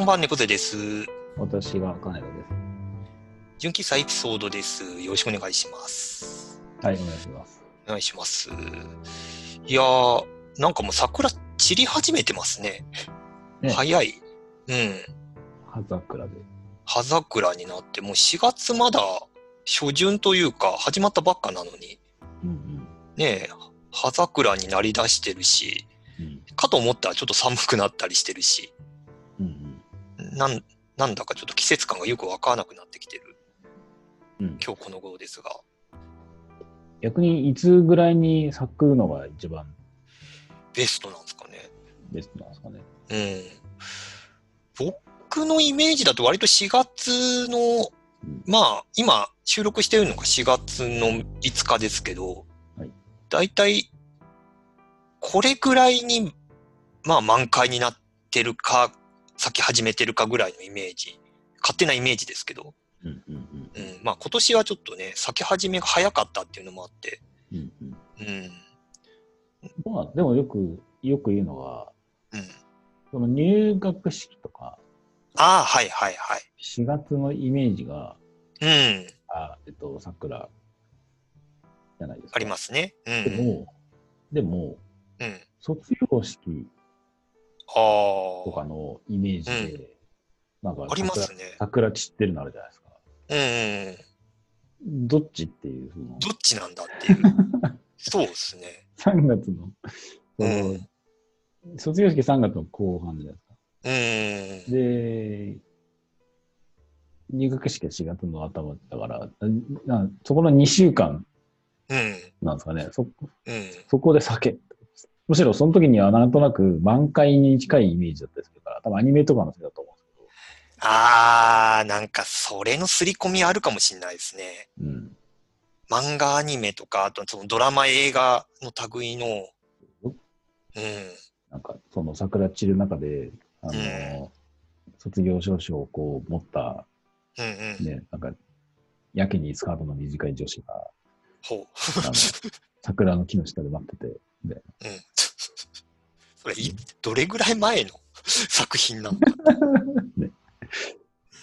こんばんは、猫背です。私が金田で純喫茶エピソードです。よろしくお願いします。す。はい、お願いします。お願いします。いやー、なんかもう桜散り始めてますね。ね早い。うん。葉桜で。葉桜になって、もう4月まだ初旬というか、始まったばっかなのに、うんねえ、葉桜になりだしてるし、うん。うんかと思ったらちょっと寒くなったりしてるし、うんなん、なんだかちょっと季節感がよくわからなくなってきてるうん。うん。今日この頃ですが。逆にいつぐらいに咲くのが一番ベストなんですかね。ベストなんですかね。うん。僕のイメージだと割と4月の、うんまあ、今収録してるのが4月の5日ですけど、はいだいたいこれぐらいに、まあ満開になってるか、咲き始めてるかぐらいのイメージ。勝手なイメージですけど、うんうんうん。まあ今年はちょっとね、咲き始めが早かったっていうのもあって、うん。うんうん。うん。まあ、でもよく、よく言うのは、うん。その入学式とか、ああ、はいはいはい。4月のイメージが、うん。あえっと、桜じゃないですか。。ありますすね。うん。でも、でも、うん。卒業式あとかのイメージで、なんかあ。あります桜ね。桜散ってるのあるじゃないですか。うんうん。どっちっていう、その、どっちなんだっていう。そうですね。3月の、うん卒業式3月の後半じゃないですか。うん。で、入学式は4月の頭だから、なそこの2週間うん。なんですかね。そ、うん。そこで酒。むしろその時にはなんとなく満開に近いイメージだったりするから、多分アニメとかのせいだと思うんですけど。あー、なんかそれの刷り込みあるかもしれないですね。うん。漫画アニメとか、あとそのドラマ映画の類の、うん。なんか、その桜散る中で、あの、うん卒業証書をこう持った、うんうん。ね、なんか、やけにスカートの短い女子が、ほう。あの桜の木の下で待ってて、で、うん。それい、どれぐらい前の 作品なのか。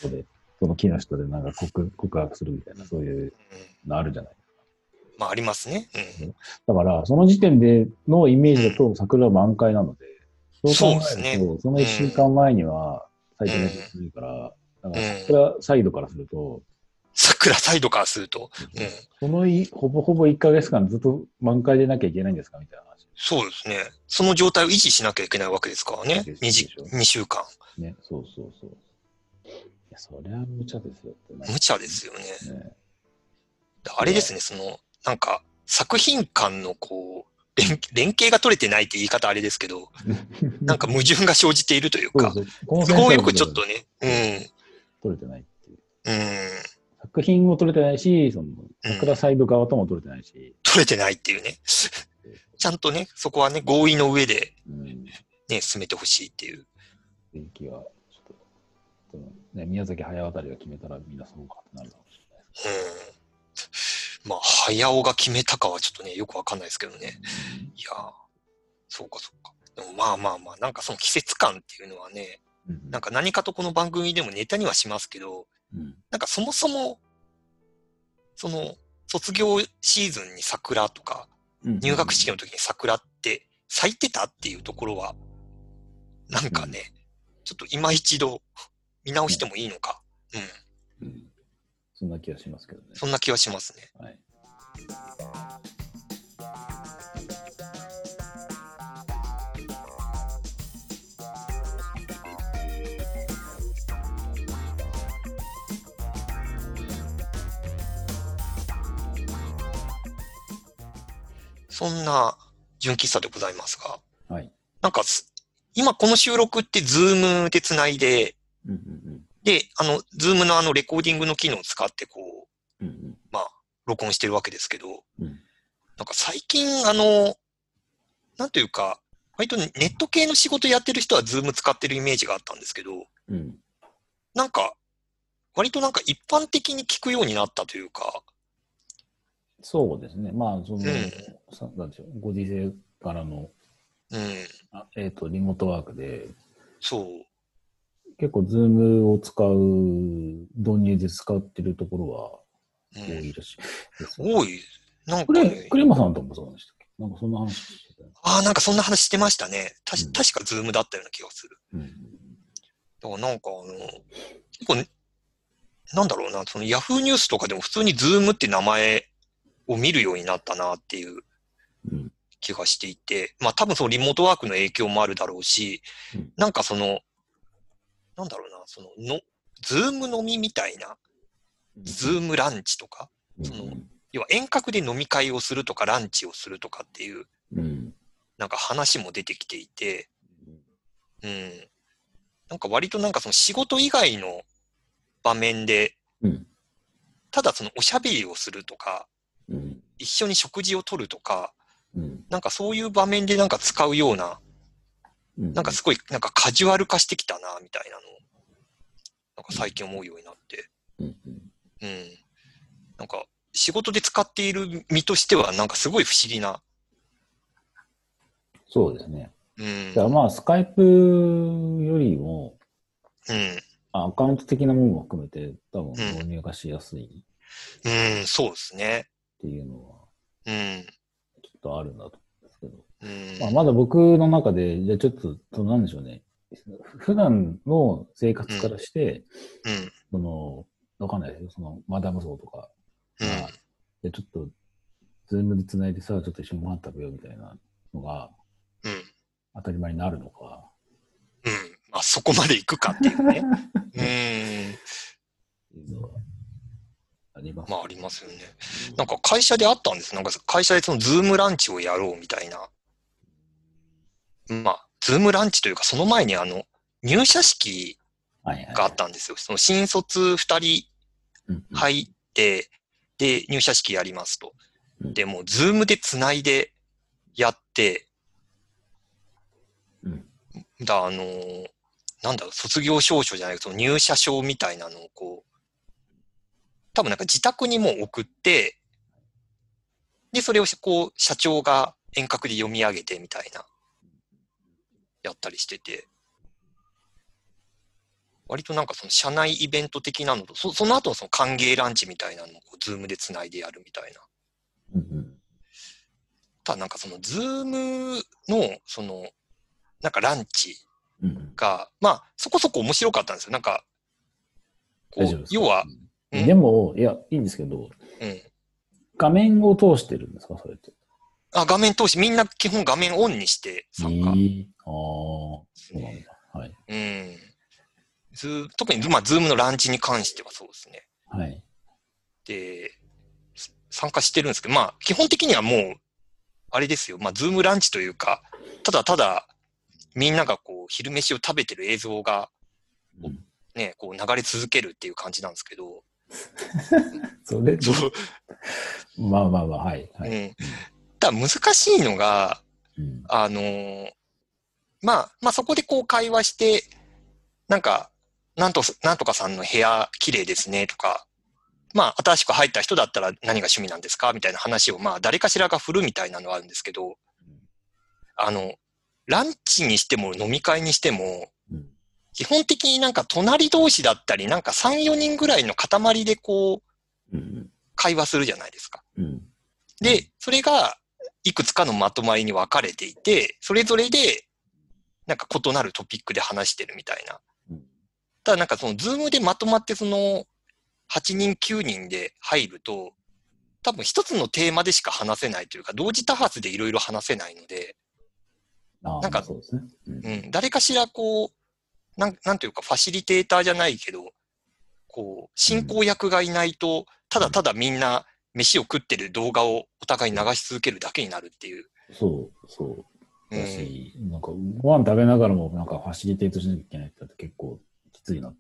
そこで、その木の下でなんか告告白するみたいな、そういううん。のあるじゃない。まあありますね。うん。だから、その時点でのイメージだと桜は満開なので、そう考えると、その1週間前には咲いてないとするから、だからうん桜サイドからすると、桜サイドからすると。うん。そのいほぼほぼ1ヶ月間ずっと満開でなきゃいけないんですかみたいな話。そうですね。その状態を維持しなきゃいけないわけですからね。です 2, 時でしょ2週間。ね、そうそうそう。いや、そりゃ無茶ですよってな無茶ですよね。ね。あれですね、その、なんか、作品間のこう、連 連携が取れてないって言い方あれですけど、なんか矛盾が生じているというか、そうそう。この都合よくちょっとね、取れてないっていう。うん、うん、作品も取れてないし、その、桜サイド側とも取れてないし、取れてないっていうね。ちゃんとね、そこはね、合意の上でうん、ね、進めてほしいっていう。電気は、ちょっと、ね、宮崎駿あたりが決めたらみんなそうかってなるかもしれないうん。まあ、早尾が決めたかはちょっとね、よくわかんないですけどね。です。いやーそうかそうか。でもまあまあまあ、なんかその季節感っていうのはね、うんなんか何かとこの番組でもネタにはしますけど、うんなんかそもそも、その、卒業シーズンに桜とか、うん入学式の時に桜って咲いてたっていうところは、なんかね、ちょっと今一度見直してもいいのか。うん。うんそんな気がしますけどね。そんな気はしますね。はい。そんな純喫茶でございますが、はい。なんかす、今この収録ってズームで繋いで、うんうんで、あの、ズームのあのレコーディングの機能を使ってこう、うん。うんうんまあ、録音してるわけですけど、うんなんか最近、あの、なんというか、割とネット系の仕事やってる人はズーム使ってるイメージがあったんですけど、うん。なんか、割となんか一般的に聞くようになったというか、そうですね。まあ、その、んさなんでしょう、ご時世からの、うん、あえっ、と、リモートワークで、そう、結構、ズームを使う、導入で使ってるところはうん多いらしいですね、多い。なんかね、クレマさんともそうでしたっけ？なんかそんな話してた。ああ、なんかそんな話してましたね。たしうん確かズームだったような気がする。うん。だからなんかあの、結構ね、なんだろうな、そのヤフーニュースとかでも普通にズームって名前を見るようになったなっていううん。気がしていて、まあ多分そのリモートワークの影響もあるだろうしうん、なんかその、なんだろうな、その、の、ズーム飲みみたいな、ズームランチとか、その要は遠隔で飲み会をするとかランチをするとかっていう、うん。なんか話も出てきていて、うん。なんか割となんかその仕事以外の場面で、うん。ただそのおしゃべりをするとか、うん。一緒に食事をとるとか、うん。なんかそういう場面でなんか使うような、うん。なんかすごいなんかカジュアル化してきたな、みたいなのを、なんか最近思うようになって、うん。うん。うん。なんか仕事で使っている身としてはなんかすごい不思議な、そうですね。うん。だからまあ、スカイプよりも、うん。あアカウント的なものも含めて、多分うん導入がしやすいっうん、そうですね。ていうのは、うん。きっとあるんだと思うんですけど。うん。まあ、まだ僕の中で、じゃあちょっと、そのなんでしょうね。普段の生活からして、うん。その、わかんないですよ。その、マダム層とかうん。ゃあちょっと、ズームで繋いでさ、ちょっと一緒にご飯食べようみたいなのがうん。当たり前になるのか。うん。まあ、そこまで行くかっていうね。うん。あります、まあ、ありますよね。なんか会社であったんです。なんか会社でそのズームランチをやろうみたいな。まあ、ズームランチというか、その前にあの、入社式があったんですよ。その新卒二人入って、で、入社式やりますと。うんで、もう、ズームで繋いでやって、うんだ、あのーなんだろう、卒業証書じゃないけど、その入社証みたいなのをこう、多分なんか自宅にもう送って、で、それをこう、社長が遠隔で読み上げてみたいな、やったりしてて、割となんかその社内イベント的なのと、そその後のその歓迎ランチみたいなのをズームで繋いでやるみたいな。うんうん。ただなんかそのズームのその、なんかランチうんが、まあそこそこ面白かったんですよ。なんか、こう要は、でも、いや、いいんですけど、うん。画面を通してるんですか、それって。あ、画面通し、みんな基本画面オンにして参加。えーああ、そうなんだ。はい。うん。ズー特に、まあ、ズームのランチに関してはそうですね。はい。で、す参加してるんですけど、まあ、基本的にはもう、あれですよ。まあ、ズームランチというか、ただただ、みんながこう、昼飯を食べてる映像がうんね、こう流れ続けるっていう感じなんですけど、それ、そう、まあまあまあ、はい。はい。うん。ただ難しいのが、うんあのーまあ、まあそこでこう会話して、なんか、なんと、なんとかさんの部屋綺麗ですねとか、まあ新しく入った人だったら何が趣味なんですか？みたいな話をまあ誰かしらが振るみたいなのはあるんですけど、あの、ランチにしても飲み会にしても、うん基本的になんか隣同士だったり、なんか3、4人ぐらいの塊でこううん会話するじゃないですか。うんで、それがいくつかのまとまりに分かれていて、それぞれでなんか異なるトピックで話してるみたいな。うんただなんかそのズームでまとまってその8人9人で入ると、多分一つのテーマでしか話せないというか、同時多発でいろいろ話せないので、なんかね。うんうん、誰かしらこう、なん、なんていうかファシリテーターじゃないけど、こう、進行役がいないと、ただただみんな飯を食ってる動画をお互い流し続けるだけになるっていう。そう、そう。うんだし、なんか、ご飯食べながらも、なんかファシリテートしなきゃいけないって結構きついな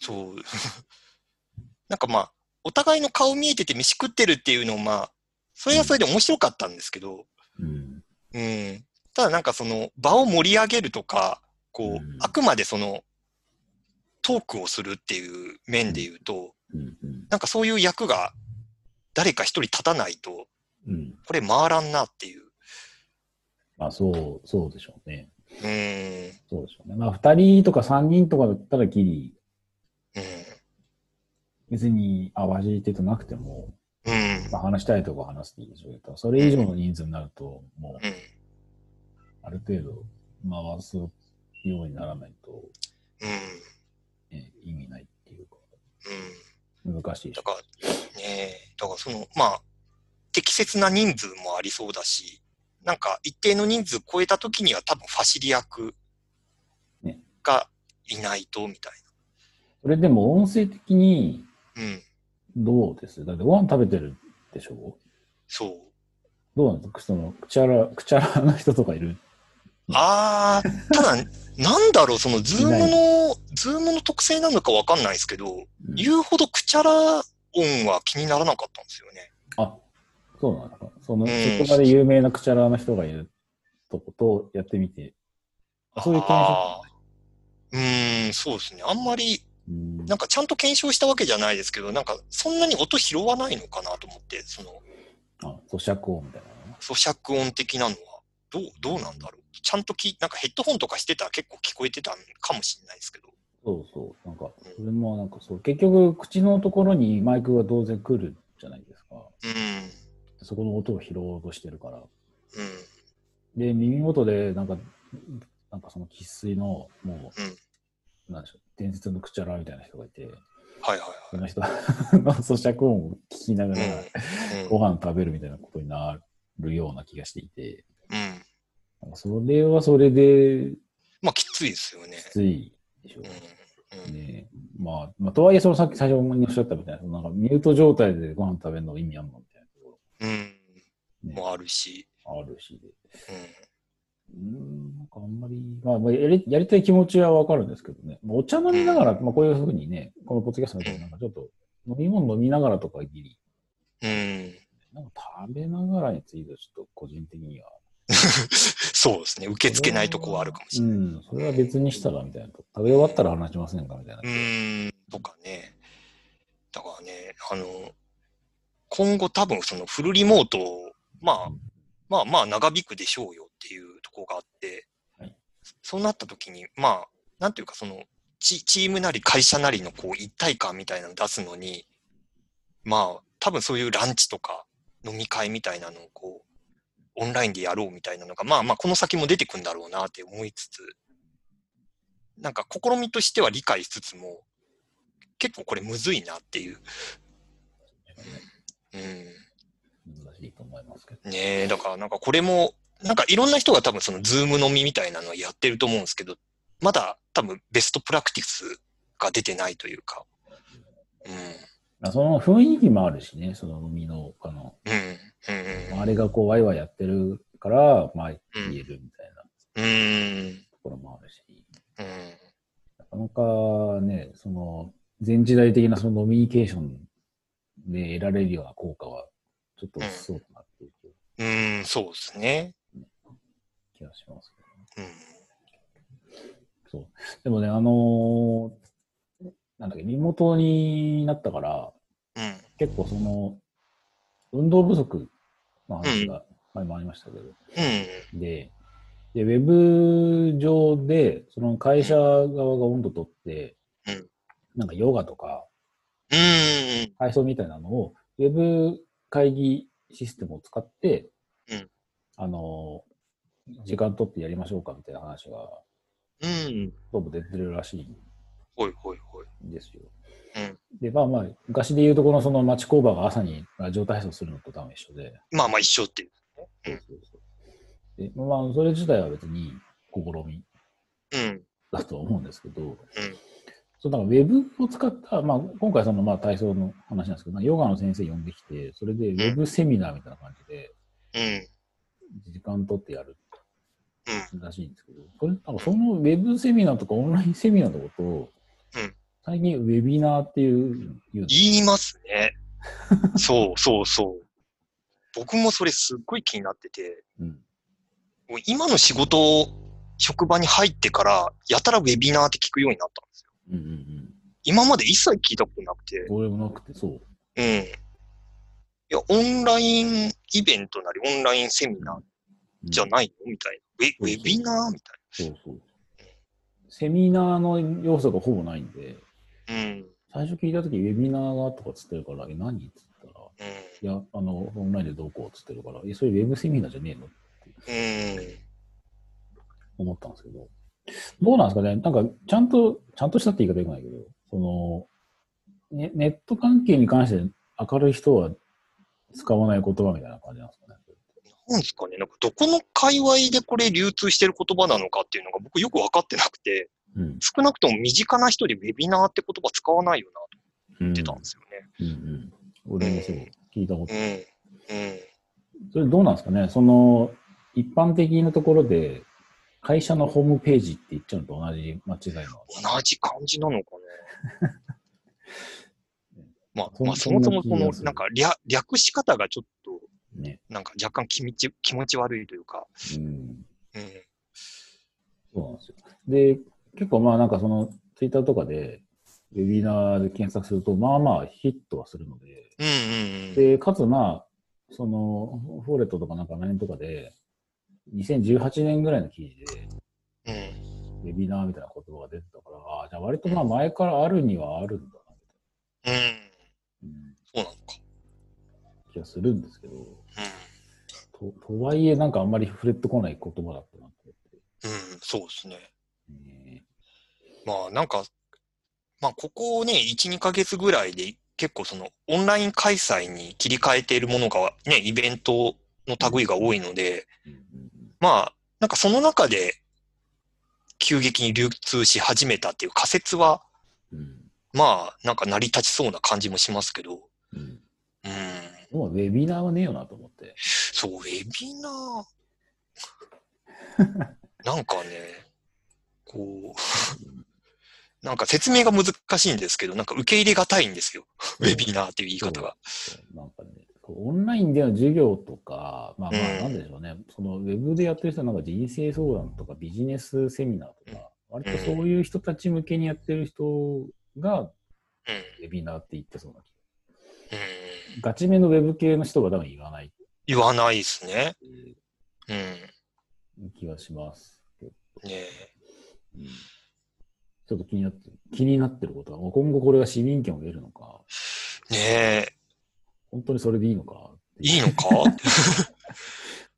そう。なんかまあ、お互いの顔見えてて飯食ってるっていうのをまあ、それはそれで面白かったんですけど、うん。うん。ただなんかその場を盛り上げるとか、こう、うんあくまでその、トークをするっていう面で言うと、うん。うん。なんかそういう役が誰か一人立たないと、うん。これ回らんなっていう。まあ、そう、そうでしょうね。うん。そうでししょうね。まあ、二人とか三人とかだったらギリ、うん。別に淡路手となくても、うん。まあ、話したいとこ話していいでしょうけど、それ以上の人数になると、もう、うん。ある程度回すようにならないと、うん。ね、意味ないっていうか、うん。難しいしだ。から、ねえ、だからその、まあ、適切な人数もありそうだし、なんか一定の人数超えた時には多分ファシリ役ねがいないと、みたいそれでも音声的にな。うん。どうです？だってご飯食べてるでしょ？そう。どうなんです？かその、くちゃ、クチャラーな人とかいる？あー、ただ、なんだろう、そのズームの、ズームの特性なのかわかんないですけど、うん。言うほどくちゃら音は気にならなかったんですよね。あ、そうなんですか。その、うん。職場で有名なクチャラーな人がいるとことやってみて、あそういう検あーうーん、そうですね。あんまり、なんかちゃんと検証したわけじゃないですけど、なんかそんなに音拾わないのかなと思って、そのあ、咀嚼音みたいな。咀嚼音的なのは、どう、どうなんだろう。ちゃんとき、なんかヘッドホンとかしてたら結構聞こえてたんかもしれないですけど。そうそう。なんか、それもなんかそう、結局、口のところにマイクが当然来るじゃないですか。うん、そこの音を拾おうとしてるから。うん、で、耳元で、なんか、なんかその生粋の、もう、なんでしょう、伝説のくちゃらみたいな人がいて、はいはいその人の咀嚼音を聞きながら、はい。うん、ご飯食べるみたいなことになるような気がしていて、それはそれでまあきついですよねき。ついでしょうん、うん。ね。まあ、まあ、とはいえ、そのさっき最初におっしゃったみたいな、そのなんかミュート状態でご飯食べるの意味あんのみたいなとこうん。ねもあるし。ろあるしで。ううん、なんかあんまり、まあ、まあやり、やりたい気持ちはわかるんですけどね。まあお茶飲みながら、まあこういうふうにね、このポッドキャストみたいな、なんかちょっと、飲み物飲みながらとかギリ、ん。うん。なんか食べながらについてはちょっと個人的には。そうですね。受け付けないとこはあるかもしれない。うん、それは別にしたらみたいな。食べ終わったら話しませんかみたいな。うーん、とかね。だからね、あの、今後多分そのフルリモートを、まあ、まあまあ長引くでしょうよっていうところがあって、はいそうなった時に、まあ、なんていうかその、チチームなり会社なりのこう一体感みたいなのを出すのに、まあ、多分そういうランチとか飲み会みたいなのをこう、オンラインでやろうみたいなのが、まあまあこの先も出てくんだろうなって思いつつ、なんか試みとしては理解しつつも、結構これむずいなっていう。うん。難しいと思いますけど。ねえ、だからなんかこれも、なんかいろんな人が多分そのズーム飲みみたいなのをやってると思うんですけど、まだ多分ベストプラクティスが出てないというか。うん。まあ、その雰囲気もあるしね、その飲みの、あの、うん。うん。周りがこうワイワイやってるから、まあ言えるみたいなうん。ところもあるし、うん。なかなかね、その、全時代的なそのノミニケーションで得られるような効果は、ちょっと薄そうだなっていううん、そうですね。気がしますけど、うん。そう。でもね、あのーなんだっけ、リモートになったから、うん。結構その、運動不足の話が前もありましたけど、うん。で、で、ウェブ上で、その会社側が温度取って、うんなんかヨガとか、うん。配送みたいなのを、ウェブ会議システムを使って、うんあの、時間取ってやりましょうかみたいな話が、うん。どうも出てるらしいほいほいほい。んですよ。うんで、まあまあ、昔で言うとこのその町工場が朝にラジオ体操するのと多分一緒で、まあまあ一緒っていう。うんそうそうでまあ、それ自体は別に試みうん。だとは思うんですけど、そうなんかウェブを使った、まあ、今回そのまあ体操の話なんですけど、ヨガの先生呼んできて、それでウェブセミナーみたいな感じで、うん。時間取ってやるうん。らしいんですけど、それなんかそのウェブセミナーとかオンラインセミナーのことを、うん最近ウェビナーっていう、言いますね。そうそうそう。僕もそれすっごい気になってて、うん。もう今の仕事、職場に入ってから、やたらウェビナーって聞くようになったんですよ。うんうんうん。今まで一切聞いたことなくて、俺もなくて、そう。うん。いや、オンラインイベントなり、オンラインセミナーうんじゃないの？みたいな。ウェウェビナー？みたいそうそう。セミナーの要素がほぼないんで、うん。最初聞いたとき、ウェビナーがとかつってるから、え、何？っつったら、うん。いや、あの、オンラインでどうこうっつってるから、え、それウェブセミナーじゃねえの？うん。思ったんですけど、どうなんですかね？なんか、ちゃんと、ちゃんとしたって言い方よくないけど、その、ね、ネット関係に関して明るい人は使わない言葉みたいな感じなんですかね？なんですかね、なんかどこの界隈でこれ流通してる言葉なのかっていうのが僕よく分かってなくて、うん。少なくとも身近な人でウェビナーって言葉使わないよなとうん思ってたんですよね。うんうん。俺もそう、聞いたことうん。うん。それどうなんですかね？その、一般的なところで、会社のホームページって言っちゃうのと同じ間違いの。同じ感じなのかね。まあ、まあ、そもそもこのそんな気がす、るなんか略、略し方がちょっと、ね。なんか若干気持ち、気持ち悪いというか、うん。うん。そうなんですよ。で、結構まあなんかその、ツイッターとかで、ウェビナーで検索すると、まあまあヒットはするので、うんうんうん。で、かつまあ、その、フォーレットとかなんか何とかで、2018年ぐらいの記事で、うん。ウェビナーみたいな言葉が出てたから、ああ、じゃあ割とまあ前からあるにはあるんだな、みたいうん。な、うん、そうなのか。気がするんですけど、うととはいえなんかあんまり触れてこない言葉だったなと思って。ん。うん、そうですね。ねまあなんか、まあここね、1、2ヶ月ぐらいで結構そのオンライン開催に切り替えているものがね、イベントの類が多いので、まあなんかその中で急激に流通し始めたっていう仮説は、まあなんか成り立ちそうな感じもしますけど、うん。うん。でもウェビナーはねえよなと思って。そう、ウェビナー、なんかね、こう、なんか説明が難しいんですけど、なんか受け入れがたいんですよ。ウェビナーっていう言い方が。なんかね、オンラインでの授業とか、まあまあうんなんでしょうね、そのウェブでやってる人はなんか人生相談とかビジネスセミナーとか、割とそういう人たち向けにやってる人がうん。ウェビナーって言ってそうな気が。うん。ガチめのウェブ系の人が多分言わない言わないですね。うん。気がします。ねうんちょっと気になってる、気になってることは、今後これが市民権を得るのか、え。ね本当にそれでいいのか。いいのか？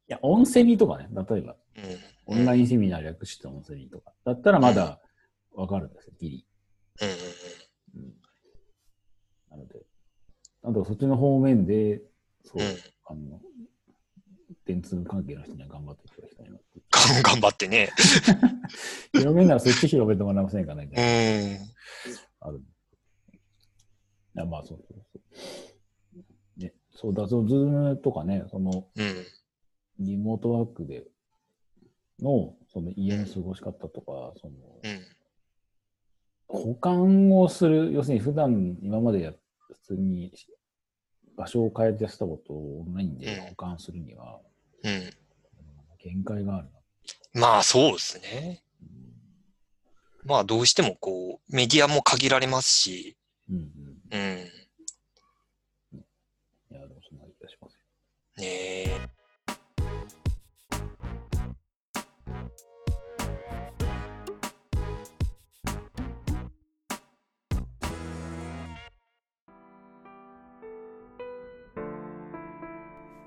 いや、オンセミとかね、例えば、うん。オンラインセミナー略してオンセミとか、だったらまだわかるんですよ、ギリ。うん。うんなので、なんとかそっちの方面で、そう、うん。うん。あの、電通関係の人には頑張っていた頑張ってね。広めるならそっち広めてもらえませんかね、みう。ん。ある。いや、まあ、そうそうそう。ね、そうだ、そう、ズームとかね、その、うん。リモートワークでの、その家の過ごし方とか、その、うん。保管をする、要するに普段今までや普通に場所を変えてやってたことをオンラインで保管するには、うん。限界があるな。まあそうですね。うんまあどうしてもこう、メディアも限られますし、うんうん。うん。いや、でもそんな気がしますよ。ねえ。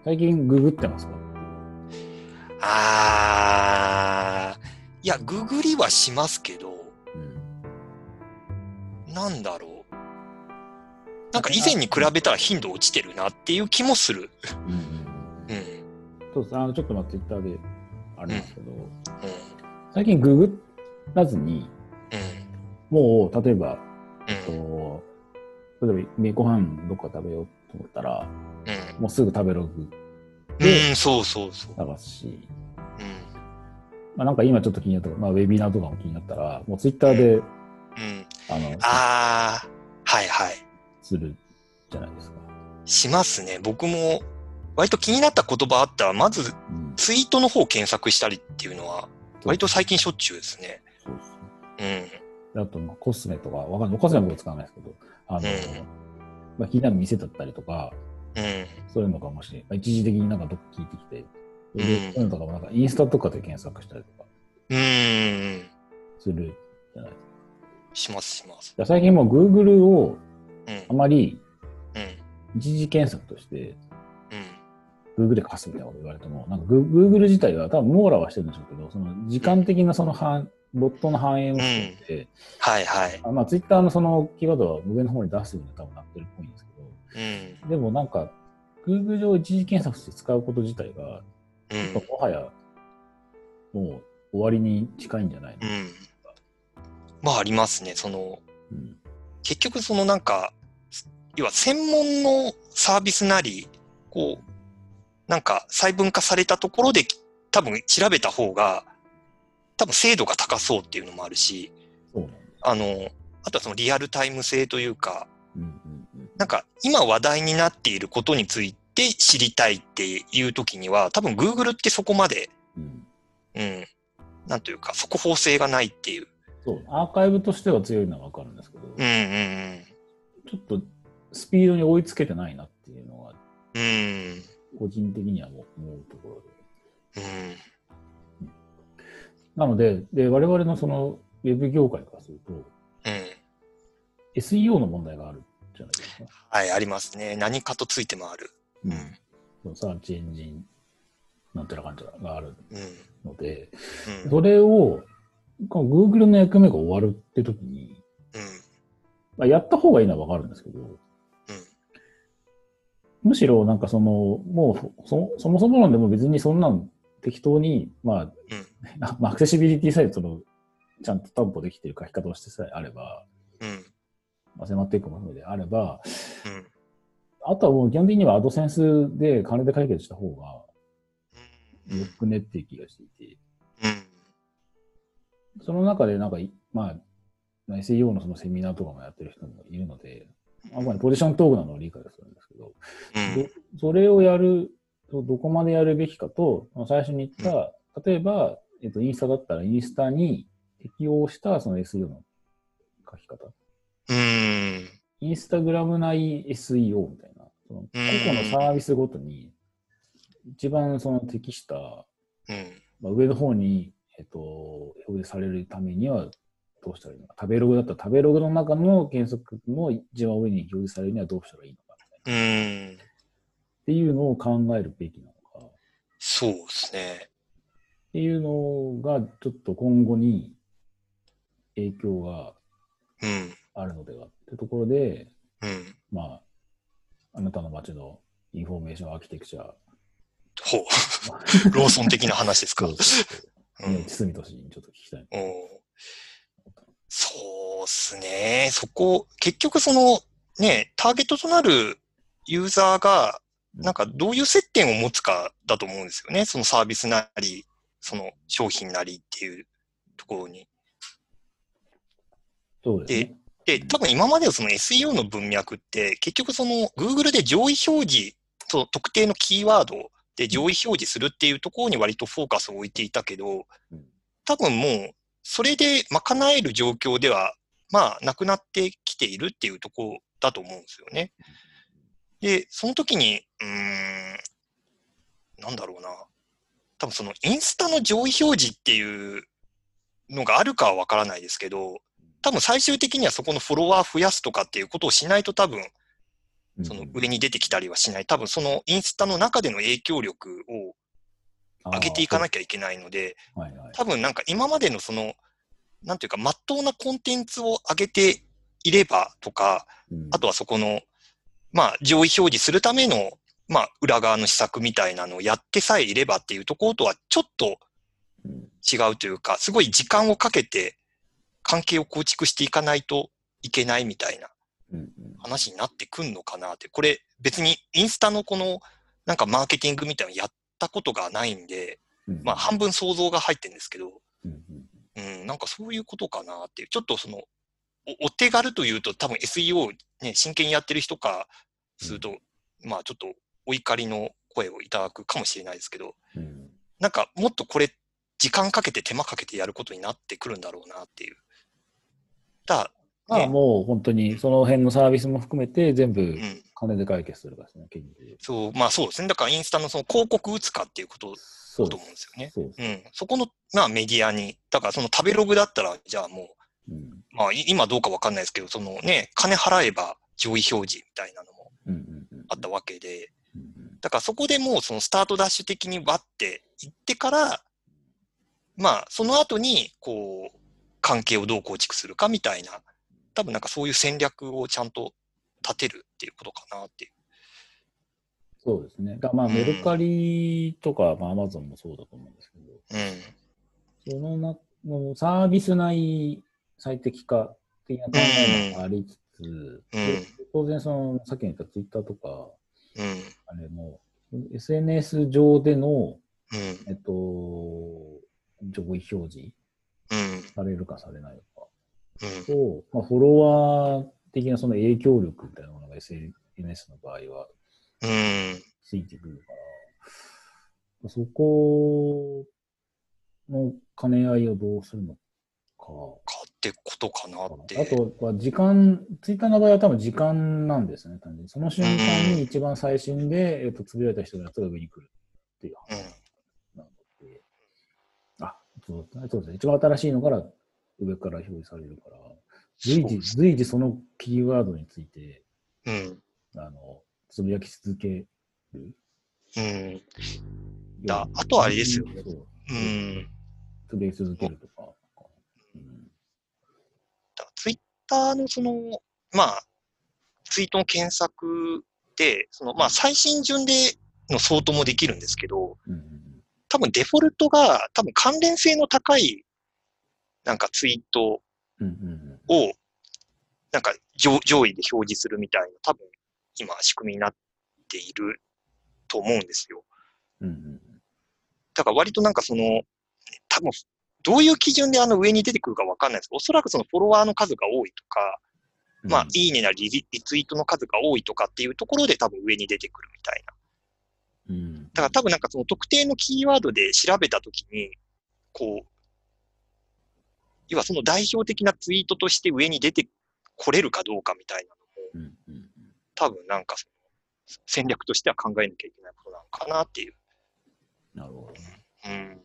最近ググってますか？あー。いや、ググりはしますけど、うん。なんだろう。なんか以前に比べたら頻度落ちてるなっていう気もする。うんうんうん。うん。そうです。あの、ちょっとまあツイッターであれですけど、うん。最近ググらずに、うん。もう、例えば、うん。と例えば、めご飯どっか食べようと思ったら、うん。もうすぐ食べログうん、そうそうそう。探すし、うん。まあ、なんか今ちょっと気になった、まあ、ウェビナーとかも気になったら、もうツイッターで、うん。あの、あー。はいはい。するじゃないですか。しますね。僕も、割と気になった言葉あったら、まずうん。ツイートの方を検索したりっていうのは、割と最近しょょっちゅうですね。そうですうん。あと、まあ、コスメとか、わかんない。コスメは僕使わないですけど、あの、うんまあ、気になる店だったりとか、うん。そういうのがもし、まあ、一時的になんかどっか聞いてきて、うんとかもなんかインスタとかで検索したりとかうーん。するじゃないします、します。最近もう Google をうん。あまりうん。一時検索としてうん。Google で貸すみたいなこと言われても、なんか Goo- Google 自体は多分網羅はしてるんでしょうけど、その時間的なその反、ボットの反映をしてて、はいはい。あまあ Twitter のそのキーワードは上の方に出すように多分なってるっぽいんですけうん。ど、でもなんか Google 上一時検索して使うこと自体が、うん。もはやもう終わりに近いんじゃないの、うん。まあありますね。その、うん結局そのなんか、要は専門のサービスなり、こう、なんか細分化されたところで多分調べた方が、多分精度が高そうっていうのもあるし。あの、あとはそのリアルタイム性というか、うんうんうんなんか今話題になっていることについて知りたいっていう時には、多分 Google ってそこまで、うんうん、なんというか、速報性がないっていう。そう、アーカイブとしては強いのはわかるんですけど、うんうんちょっとスピードに追いつけてないなっていうのは、うん。うん。個人的には思うところで。うん。なので、で我々のそのウェブ業界からすると、うん。SEO の問題があるじゃないですか。はい、ありますね。何かとついて回る。うん。サーチエンジンなんてらかんちゃらがあるうん。ので、うん。それを、Google の役目が終わるって時に、うん。まあ、やった方がいいのはわかるんですけど、むしろなんかその、もうそそもそも論でも別にそんなん適当に、まあ、まあアクセシビリティさえその、ちゃんと担保できている書き方をしてさえあれば、うん。まあ、迫っていくものであれば、うん。あとはもう基本的にはアドセンスで金で解決した方がうん。よくねっていう気がしていて、うん。その中でなんかい、まあ、SEO のそのセミナーとかもやってる人もいるので、あくまでポジショントークなのを理解するんですけど、それをやる、どどこまでやるべきかと、最初に言った、例えば、えっと、インスタだったらインスタに適用したその SEO の書き方。うん。インスタグラム内 SEO みたいな、その個々のサービスごとに一番その適した、うん。まあ、上の方に、えっと、表示されるためにはどうしたらいいのか。食べログだったら食べログの中の検索の一番上に表示されるにはどうしたらいいのかみたいな。うん。っていうのを考えるべきなのか。そうですね。っていうのが、ちょっと今後に影響がうん。あるのではってところで、うん。まあ、あなたの街のインフォメーションアーキテクチャ、ほう。ローソン的な話ですか？そうそうそう うん。堤俊にちょっと聞きたい。おそうっすね。そこ、結局その、ね、ターゲットとなるユーザーが、なんかどういう接点を持つかだと思うんですよね。そのサービスなり、その商品なりっていうところに。そうですね。で、多分今までのその SEO の文脈って、結局その Google で上位表示、そう特定のキーワードで上位表示するっていうところに割とフォーカスを置いていたけどうん、多分もうそれで賄える状況では、まあなくなってきているっていうところだと思うんですよね。で、その時に、うーん、なんだろうな。多分そのインスタの上位表示っていうのがあるかはわからないですけど、多分最終的にはそこのフォロワー増やすとかっていうことをしないと多分うんその上に出てきたりはしない。多分そのインスタの中での影響力を上げていかなききゃいけないので、ゃ。はいはい。多分なんか今までのその、なんていうか、まっとうなコンテンツを上げていればとか、うんあとはそこの、まあ上位表示するための、まあ裏側の施策みたいなのをやってさえいればっていうところとはちょっとうん違うというか、すごい時間をかけて関係を構築していかないといけないみたいな話になってくんのかなって。これ別にインスタのこのなんかマーケティングみたいなのやったことがないんで、うん。まあ半分想像が入ってるんですけど、うんなんかそういうことかなって。いう。ちょっとその、おお手軽というと多分 SEO ね、真剣にやってる人からすると、まあちょっとお怒りの声をいただくかもしれないですけど、うん。なんかもっとこれ時間かけて手間かけてやることになってくるんだろうなっていう。だまあねもう本当にその辺のサービスも含めて全部うん。金で解決するからですね、結局。そう、まあそうですね。だからインスタのその広告打つかっていうことだと思うんですよね。そう。うん。そこの、まあメディアに、だからその食べログだったら、じゃあもうまあい今どうかわかんないですけど、そのね、金払えば上位表示みたいなのもうんうんうんあったわけで、うんうんだからそこでもうそのスタートダッシュ的にバッて行ってから、まあその後にこう関係をどう構築するかみたいな、多分なんかそういう戦略をちゃんと立てるっていうことかなっていう。そうですね。まあ、うんメルカリとか、まあ、アマゾンもそうだと思うんですけど、うん。そのな、もうサービス内最適化的な考えもありつつ、で当然その、さっき言ったツイッターとか、うん。あれも、SNS 上での、うん。えっと、上位表示うん。されるかされないのかうん。と、まあ、フォロワー的なその影響力みたいなものが SNS の場合はうん。ついてくるから、そこの兼ね合いをどうするのか。かってことかなって。あとは時間、ツイッターの場合は多分時間なんですね、単純に。その瞬間に一番最新で、えっと、つぶやいた人のやつが上に来るっていう話なので。あ、そうそうですね。一番新しいのから上から表示されるから、随時、随時そのキーワードについて、うん。あの、つぶやき続ける。うん。だあとはあれですよそううん。つぶやき続けるとか。うんツイッターのその、まあ、ツイートの検索で、その、まあ、最新順での相当もできるんですけど、うんうん多分デフォルトが多分関連性の高いなんかツイートをなんか上上位で表示するみたいな多分今仕組みになっていると思うんですよ。だから割となんかその、多分どういう基準であの上に出てくるかわかんないです。おそらくそのフォロワーの数が多いとか、うんまあ、いいねなリリリツイートの数が多いとかっていうところで多分上に出てくるみたいな。うんだから多分なんかその特定のキーワードで調べたときに、こう、要はその代表的なツイートとして上に出てこれるかどうかみたいなのも、うんうん多分なんかその戦略としては考えなきゃいけないことなのかなっていう。なるほどね。うん。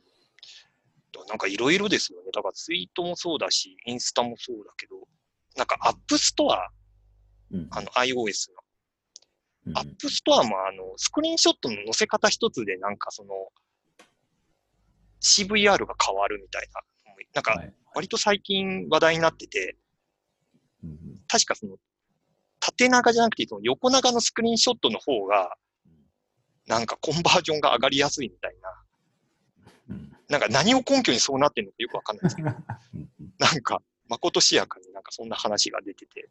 なんかいろいろですよね。だからツイートもそうだし、インスタもそうだけど、なんか App Store、うんあの iOS のうん App Store もあの、スクリーンショットの載せ方一つでなんかその、CVR が変わるみたいな。なんか、はい割と最近話題になってて、確かその、縦長じゃなくて、その横長のスクリーンショットの方が、なんかコンバージョンが上がりやすいみたいな。うん。なんか何を根拠にそうなってるのかよくわかんないですけど、うんなんか、まことしやかになんかそんな話が出てて。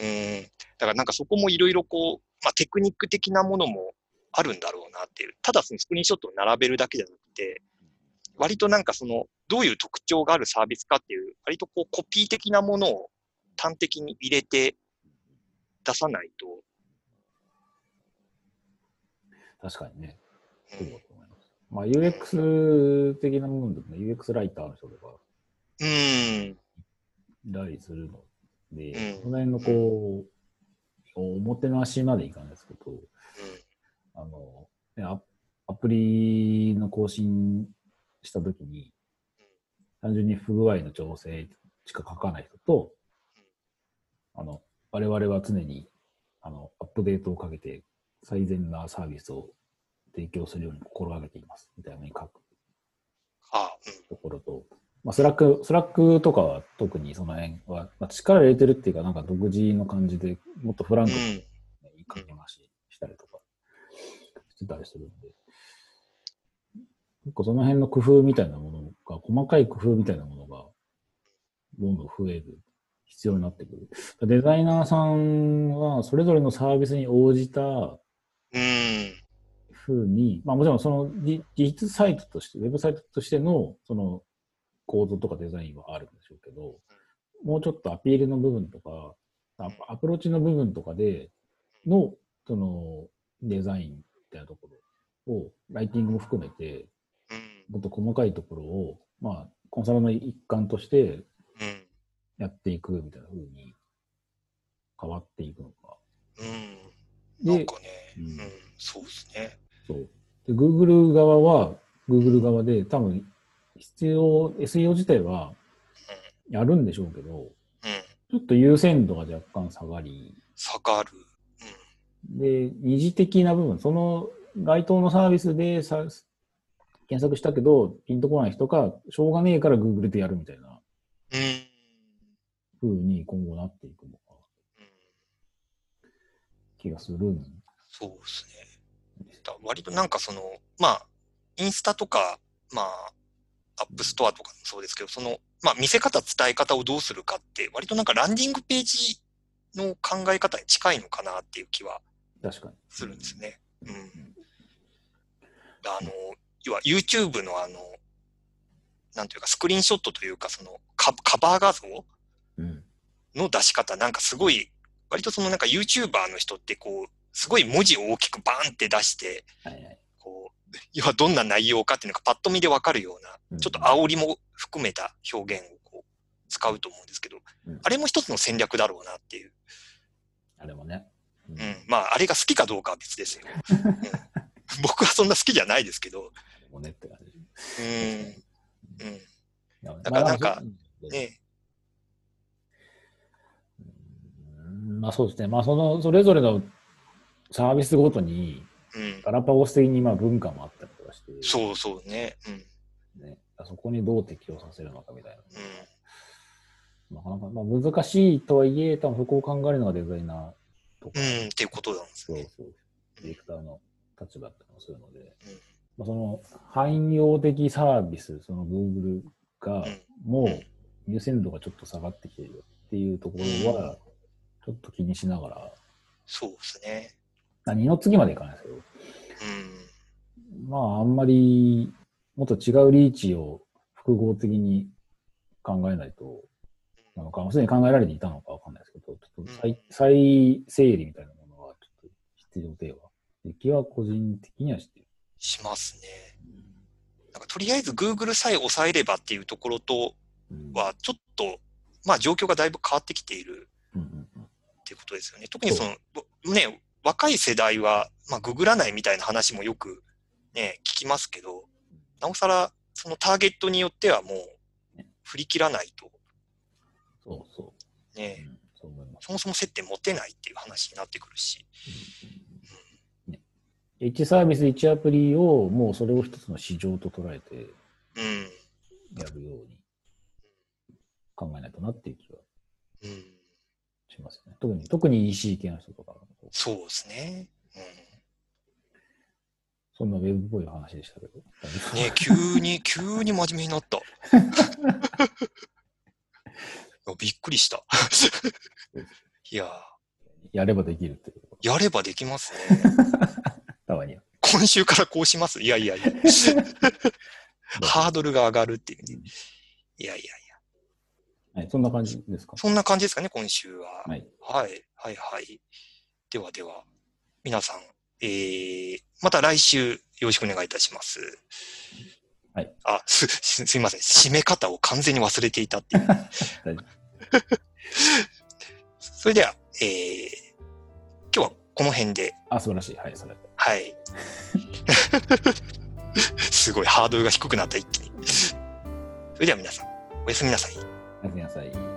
うんうん。だからなんかそこもいろいろこう、まあテクニック的なものもあるんだろうなっていう。ただそのスクリーンショットを並べるだけじゃなくて、割となんかその、どういう特徴があるサービスかっていう、割とこうコピー的なものを端的に入れて出さないと、確かにね。うんそうだと思います。まあ UX 的な部分でもね、UX ライターの人とかうん。いたりするので、うん。その辺のこう、おもてなしまでいかないですけど、あの、ねアアプリの更新したときに、単純に不具合の調整しか書かない人と、あの、我々は常に、あの、アップデートをかけて最善なサービスを提供するように心がけています、みたいなのに書くあ、ところと、まあ、スラック、スラックとかは特にその辺は、まあ、力入れてるっていうか、なんか独自の感じでもっとフランうん。クに、うん。ね、いいかけまししたりとかしてたりするんで、結構その辺の工夫みたいなものが、細かい工夫みたいなものが、どんどん増える必要になってくる。デザイナーさんは、それぞれのサービスに応じたうん。ふうに、まあもちろんそのじ実サイトとして、ウェブサイトとしてのその構造とかデザインはあるんでしょうけど、もうちょっとアピールの部分とか、アアプローチの部分とかでの、そのデザインみたいなところを、ライティングも含めて、うん。もっと細かいところを、まあ、コンサルの一環としてうん。やっていくみたいな風に変わっていくのか。うん。なんで、かね、ううんん、そうですね。そう。で、Google 側は、Google 側で多分、必要、SEO 自体は、やるんでしょうけど、うん。ちょっと優先度が若干下がり、下がる。で、二次的な部分、その該当のサービスでさ検索したけど、ピンとこない人が、しょうがねえから Google でやるみたいなうん。うに今後なっていくのかうん気がするんそうですね。だ割となんかその、まあ、インスタとか、まあ、 App Store とかもそうですけど、その、まあ、見せ方、伝え方をどうするかって、割となんかランディングページの考え方に近いのかなっていう気は確かに。するんですね。うん。あの、要は YouTube のあの、なんというかスクリーンショットというか、そのカカバー画像うん。の出し方、なんかすごい、割とそのなんか YouTuber の人ってこう、すごい文字を大きくバーンって出して、はいはい。要はどんな内容かっていうのがパッと見でわかるような、うんちょっと煽りも含めた表現をこう使うと思うんですけど、うんあれも一つの戦略だろうなっていう。あれもね。ううん。まあ、あれが好きかどうかは別ですよ。うん、僕はそんな好きじゃないですけど、もうねって感じ。うん。うん。だだからなんか、ねうんまあそうですね。まあその、それぞれのサービスごとに、うん。ガラパゴス的にまあ文化もあったりとかして、そうそうね。うん。ね、そこにどう適応させるのかみたいうん。な。なかなか、まあ難しいとはいえ、多分そこを考えるのがデザイナーとか、うん、っていうことなんですね。そうそう、ディレクターの立場だったりもするので、うんまあ、その汎用的サービス、その Google が、もう優先度がちょっと下がってきているっていうところは、ちょっと気にしながら、そうですね。あ二の次までいかないですけど、うん。まああんまりもっと違うリーチを複合的に考えないと、なのか、すでに考えられていたのかわかんないですけど、ちょっと再,、再整理みたいなものはちょっと必要では、気は個人的にはしている。しますね。なんかとりあえず Google さえ抑えればっていうところとうんは、ちょっと、まあ状況がだいぶ変わってきているっていうことですよね。特にその、ぼね、若い世代は、まあググらないみたいな話もよくね、聞きますけど、なおさら、そのターゲットによってはもう、振り切らないと、そうそう。うね、んそう思います。そもそも接点持てないっていう話になってくるし。ね、1サービス、1アプリをもうそれを一つの市場と捉えてうん。やるように考えないとなっていう気はうん。しますね。特に、特に EC 系の人とか、そうですね。うん。そんなウェブっぽい話でしたけど。ね急に、急に真面目になった。びっくりした。いややればできるってやればできますね。たまには。今週からこうします？いやいやいや。ハードルが上がるっていうね。いやいやいや。はい、そんな感じですか？そんな感じですかね、今週は。はい。はい、はい、はい。ではでは、皆さん、えー、また来週よろしくお願いいたします。はい。あ、す、す、すいません。締め方を完全に忘れていたっていう。それでは、えー、今日はこの辺で、あ、素晴らしい。はい、それ。はい。すごいハードルが低くなった一気に。それでは皆さん、おやすみなさい。おやすみなさい。